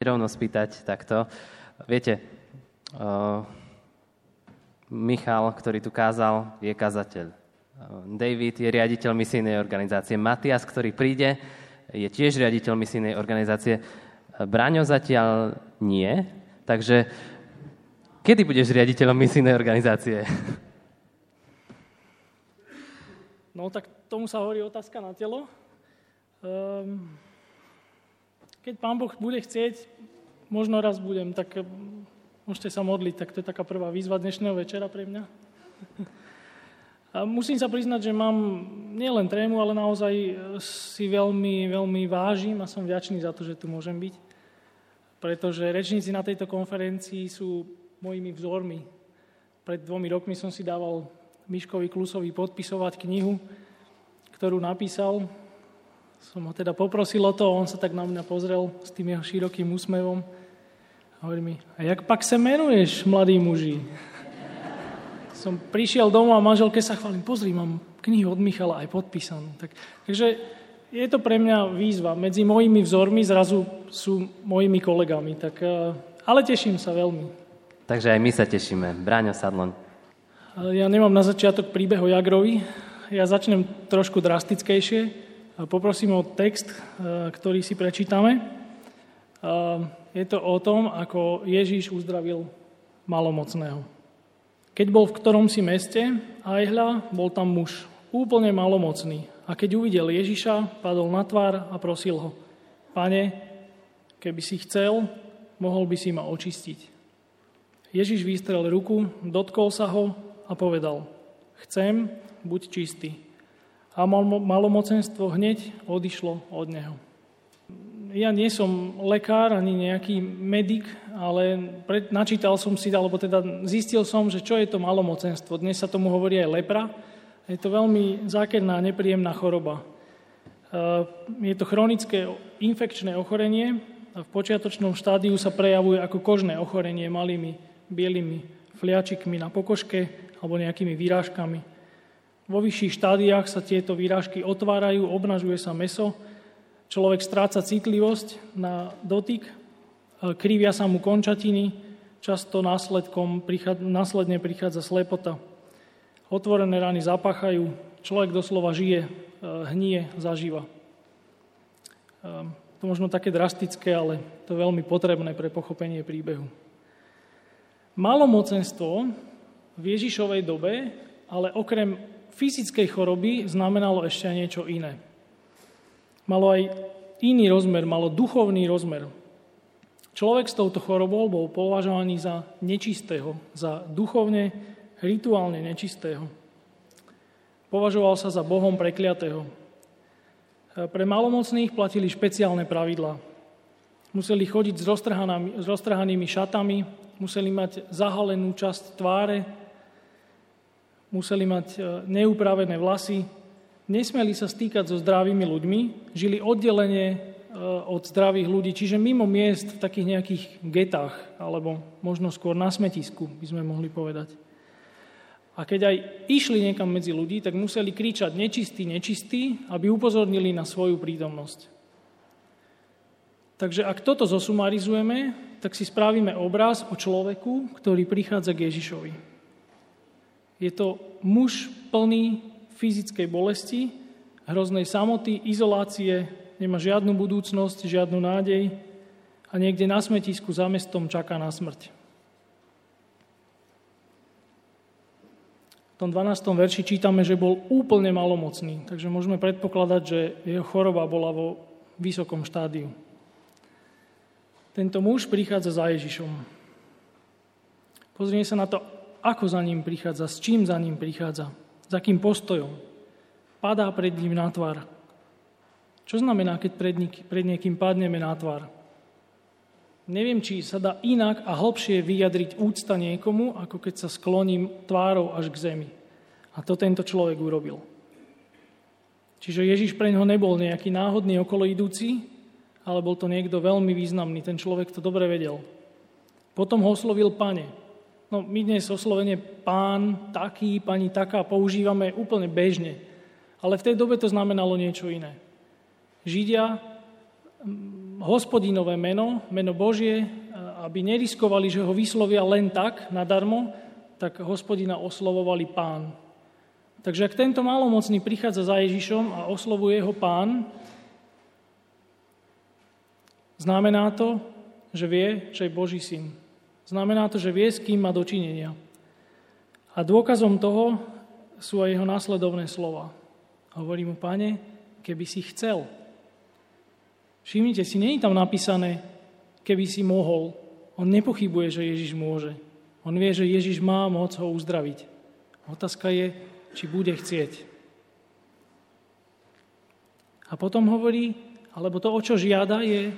rovno spýtať takto. Viete, uh, Michal, ktorý tu kázal, je kazateľ. David je riaditeľ misijnej organizácie. Matias, ktorý príde, je tiež riaditeľ misijnej organizácie. Braňo zatiaľ nie, takže kedy budeš riaditeľom misijnej organizácie? No tak tomu sa hovorí otázka na telo. Um, keď pán Boh bude chcieť, možno raz budem, tak eh, môžete sa modliť, tak to je taká prvá výzva dnešného večera pre mňa. A musím sa priznať, že mám nielen trému, ale naozaj eh, si veľmi, veľmi vážim a som vďačný za to, že tu môžem byť. Pretože rečníci na tejto konferencii sú mojimi vzormi. Pred dvomi rokmi som si dával Miškovi Klusovi podpisovať knihu, ktorú napísal som ho teda poprosil o to, on sa tak na mňa pozrel s tým jeho širokým úsmevom a hovorí mi, a jak pak sa menuješ, mladý muži? Som prišiel domov a manželke sa chválim, pozri, mám knihu od Michala aj podpísanú. Tak, takže je to pre mňa výzva. Medzi mojimi vzormi zrazu sú mojimi kolegami. Tak, eh, ale teším sa veľmi. Takže aj my sa tešíme. Bráňo Sadlon. Ja nemám na začiatok príbeh o Jagrovi. Ja začnem trošku drastickejšie. Poprosím o text, e, ktorý si prečítame. E, je to o tom, ako Ježíš uzdravil malomocného. Keď bol v ktorom si meste, aj hľa, bol tam muž, úplne malomocný. A keď uvidel Ježiša, padol na tvár a prosil ho, Pane, keby si chcel, mohol by si ma očistiť. Ježiš vystrel ruku, dotkol sa ho a povedal, chcem, buď čistý a malomocenstvo hneď odišlo od neho. Ja nie som lekár ani nejaký medic, ale pred, načítal som si, alebo teda zistil som, že čo je to malomocenstvo. Dnes sa tomu hovorí aj lepra. Je to veľmi zákerná, nepríjemná choroba. E, je to chronické infekčné ochorenie a v počiatočnom štádiu sa prejavuje ako kožné ochorenie malými bielými fliačikmi na pokožke alebo nejakými výrážkami. Vo vyšších štádiách sa tieto výrážky otvárajú, obnažuje sa meso, človek stráca citlivosť na dotyk, krivia sa mu končatiny, často následkom, následne prichádza slepota. Otvorené rany zapachajú, človek doslova žije, e, hnie, zažíva. E, to možno také drastické, ale to je veľmi potrebné pre pochopenie príbehu. Malomocenstvo v Ježišovej dobe, ale okrem fyzickej choroby znamenalo ešte aj niečo iné. Malo aj iný rozmer, malo duchovný rozmer. Človek s touto chorobou bol považovaný za nečistého, za duchovne, rituálne nečistého. Považoval sa za Bohom prekliatého. Pre malomocných platili špeciálne pravidlá. Museli chodiť s roztrhanými šatami, museli mať zahalenú časť tváre, museli mať e, neupravené vlasy, nesmeli sa stýkať so zdravými ľuďmi, žili oddelenie e, od zdravých ľudí, čiže mimo miest v takých nejakých getách, alebo možno skôr na smetisku, by sme mohli povedať. A keď aj išli niekam medzi ľudí, tak museli kričať nečistý, nečistý, aby upozornili na svoju prítomnosť. Takže ak toto zosumarizujeme, tak si spravíme obraz o človeku, ktorý prichádza k Ježišovi. Je to muž plný fyzickej bolesti, hroznej samoty, izolácie, nemá žiadnu budúcnosť, žiadnu nádej a niekde na smetisku za mestom čaká na smrť. V tom 12. verši čítame, že bol úplne malomocný, takže môžeme predpokladať, že jeho choroba bola vo vysokom štádiu. Tento muž prichádza za Ježišom. Pozrieme sa na to, ako za ním prichádza, s čím za ním prichádza, za akým postojom. Padá pred ním na tvár. Čo znamená, keď pred, nik- pred niekým padneme na tvár? Neviem, či sa dá inak a hlbšie vyjadriť úcta niekomu, ako keď sa skloním tvárou až k zemi. A to tento človek urobil. Čiže Ježiš pre neho nebol nejaký náhodný okolo idúci, ale bol to niekto veľmi významný. Ten človek to dobre vedel. Potom ho oslovil pane. No my dnes oslovene pán, taký, pani taká používame úplne bežne. Ale v tej dobe to znamenalo niečo iné. Židia hospodinové meno, meno Božie, aby neriskovali, že ho vyslovia len tak, nadarmo, tak hospodina oslovovali pán. Takže ak tento malomocný prichádza za Ježišom a oslovuje ho pán, znamená to, že vie, že je Boží syn. Znamená to, že vie, s kým má dočinenia. A dôkazom toho sú aj jeho následovné slova. Hovorí mu, pane, keby si chcel. Všimnite si, je tam napísané, keby si mohol. On nepochybuje, že Ježiš môže. On vie, že Ježiš má moc ho uzdraviť. Otázka je, či bude chcieť. A potom hovorí, alebo to, o čo žiada, je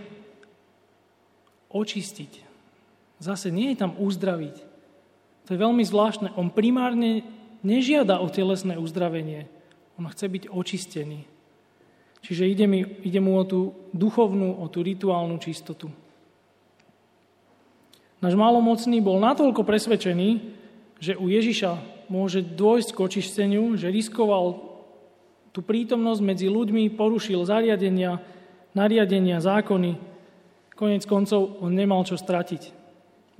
očistiť. Zase nie je tam uzdraviť. To je veľmi zvláštne. On primárne nežiada o telesné uzdravenie. On chce byť očistený. Čiže ide, mi, ide mu o tú duchovnú, o tú rituálnu čistotu. Náš malomocný bol natoľko presvedčený, že u Ježiša môže dôjsť k očisteniu, že riskoval tú prítomnosť medzi ľuďmi, porušil zariadenia, nariadenia, zákony. Konec koncov on nemal čo stratiť.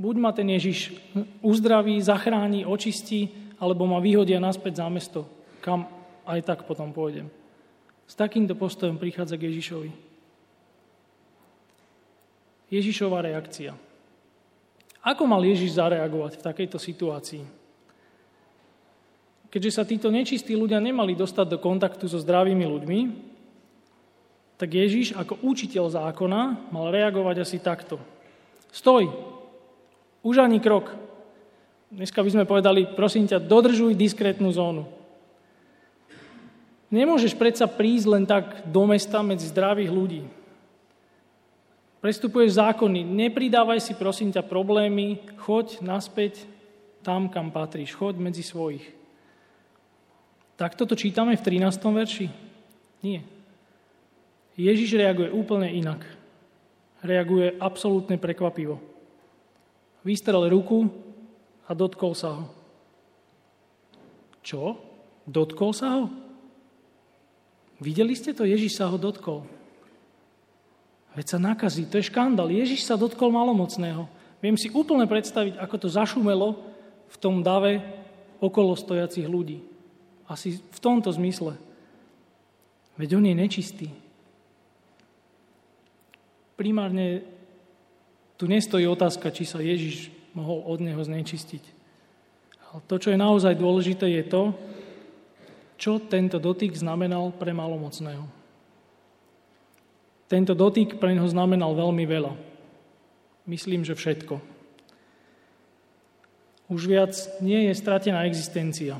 Buď ma ten Ježiš uzdraví, zachráni, očistí, alebo ma vyhodia naspäť za mesto, kam aj tak potom pôjdem. S takýmto postojom prichádza k Ježišovi. Ježišová reakcia. Ako mal Ježiš zareagovať v takejto situácii? Keďže sa títo nečistí ľudia nemali dostať do kontaktu so zdravými ľuďmi, tak Ježiš ako učiteľ zákona mal reagovať asi takto. Stoj, už ani krok. Dneska by sme povedali, prosím ťa, dodržuj diskrétnu zónu. Nemôžeš predsa prísť len tak do mesta medzi zdravých ľudí. Prestupuješ zákony, nepridávaj si prosím ťa problémy, choď naspäť tam, kam patríš, choď medzi svojich. Takto to čítame v 13. verši? Nie. Ježiš reaguje úplne inak. Reaguje absolútne prekvapivo. Vystrel ruku a dotkol sa ho. Čo? Dotkol sa ho? Videli ste to? Ježiš sa ho dotkol. Veď sa nakazí, to je škandál. Ježiš sa dotkol malomocného. Viem si úplne predstaviť, ako to zašumelo v tom dave okolo stojacich ľudí. Asi v tomto zmysle. Veď on je nečistý. Primárne tu nestojí otázka, či sa Ježiš mohol od neho znečistiť. Ale to, čo je naozaj dôležité, je to, čo tento dotyk znamenal pre malomocného. Tento dotyk pre neho znamenal veľmi veľa. Myslím, že všetko. Už viac nie je stratená existencia.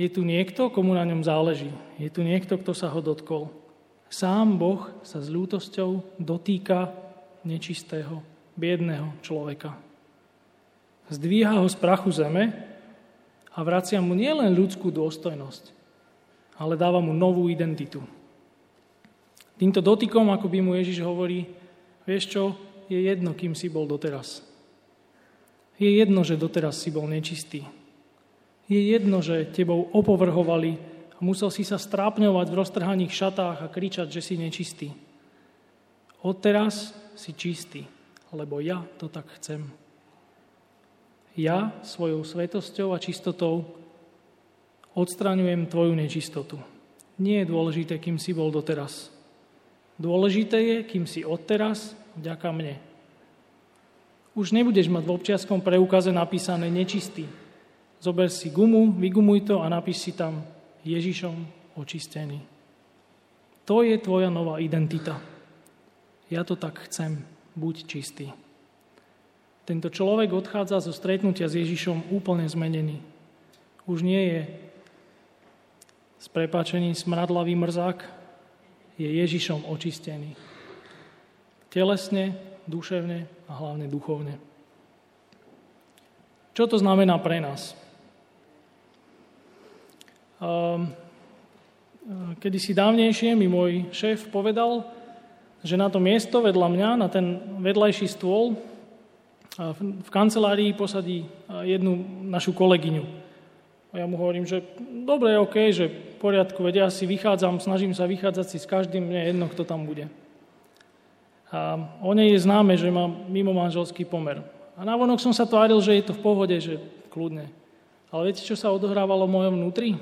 Je tu niekto, komu na ňom záleží. Je tu niekto, kto sa ho dotkol. Sám Boh sa s ľútosťou dotýka nečistého, biedného človeka. Zdvíha ho z prachu zeme a vracia mu nielen ľudskú dôstojnosť, ale dáva mu novú identitu. Týmto dotykom, ako by mu Ježiš hovorí, vieš čo, je jedno, kým si bol doteraz. Je jedno, že doteraz si bol nečistý. Je jedno, že tebou opovrhovali a musel si sa strápňovať v roztrhaných šatách a kričať, že si nečistý. Odteraz si čistý, lebo ja to tak chcem. Ja svojou svetosťou a čistotou odstraňujem tvoju nečistotu. Nie je dôležité, kým si bol doteraz. Dôležité je, kým si odteraz, vďaka mne. Už nebudeš mať v občianskom preukaze napísané nečistý. Zober si gumu, vygumuj to a napíš si tam Ježišom očistený. To je tvoja nová identita. Ja to tak chcem. Buď čistý. Tento človek odchádza zo stretnutia s Ježišom úplne zmenený. Už nie je s prepáčením smradlavý mrzák je Ježišom očistený. Telesne, duševne a hlavne duchovne. Čo to znamená pre nás? Um, kedy si dávnejšie mi môj šéf povedal, že na to miesto vedľa mňa, na ten vedľajší stôl, v kancelárii posadí jednu našu kolegyňu. A ja mu hovorím, že dobre, OK, že v poriadku, vedia, ja si vychádzam, snažím sa vychádzať si s každým, mne jedno, kto tam bude. A o nej je známe, že má mimo manželský pomer. A navonok som sa tváril, že je to v pohode, že kľudne. Ale viete, čo sa odohrávalo v mojom vnútri?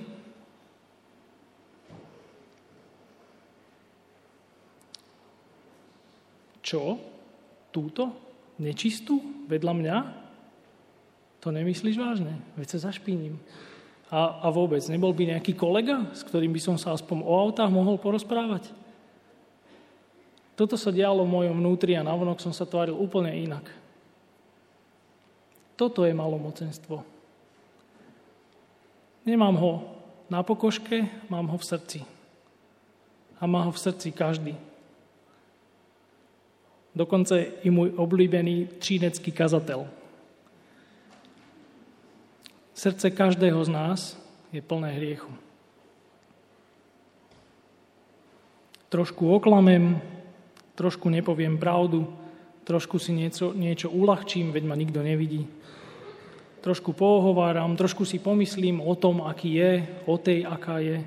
Čo? Túto? Nečistú? Vedľa mňa? To nemyslíš vážne? Veď sa zašpínim. A, a vôbec, nebol by nejaký kolega, s ktorým by som sa aspoň o autách mohol porozprávať? Toto sa dialo v mojom vnútri a navonok som sa tváril úplne inak. Toto je malomocenstvo. Nemám ho na pokoške, mám ho v srdci. A má ho v srdci každý. Dokonca i môj obľúbený třínecký kazateľ. Srdce každého z nás je plné hriechu. Trošku oklamem, trošku nepoviem pravdu, trošku si niečo, niečo uľahčím, veď ma nikto nevidí. Trošku pohováram, trošku si pomyslím o tom, aký je, o tej, aká je.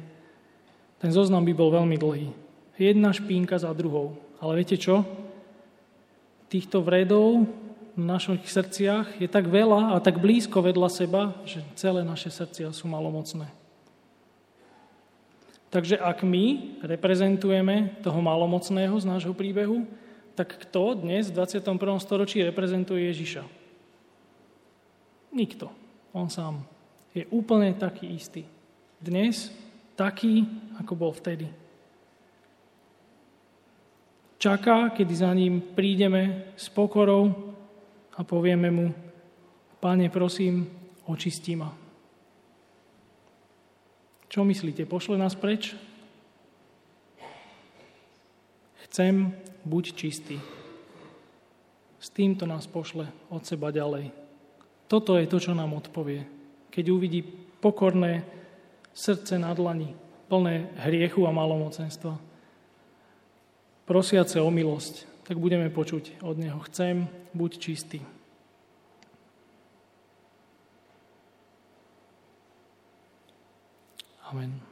Ten zoznam by bol veľmi dlhý. Jedna špínka za druhou. Ale viete čo? Týchto vredov v našich srdciach je tak veľa a tak blízko vedľa seba, že celé naše srdcia sú malomocné. Takže ak my reprezentujeme toho malomocného z nášho príbehu, tak kto dnes v 21. storočí reprezentuje Ježiša? Nikto. On sám. Je úplne taký istý. Dnes taký, ako bol vtedy čaká, kedy za ním prídeme s pokorou a povieme mu, Pane, prosím, očistí ma. Čo myslíte, pošle nás preč? Chcem, buď čistý. S týmto nás pošle od seba ďalej. Toto je to, čo nám odpovie. Keď uvidí pokorné srdce na dlani, plné hriechu a malomocenstva prosiace o milosť, tak budeme počuť od Neho. Chcem, buď čistý. Amen.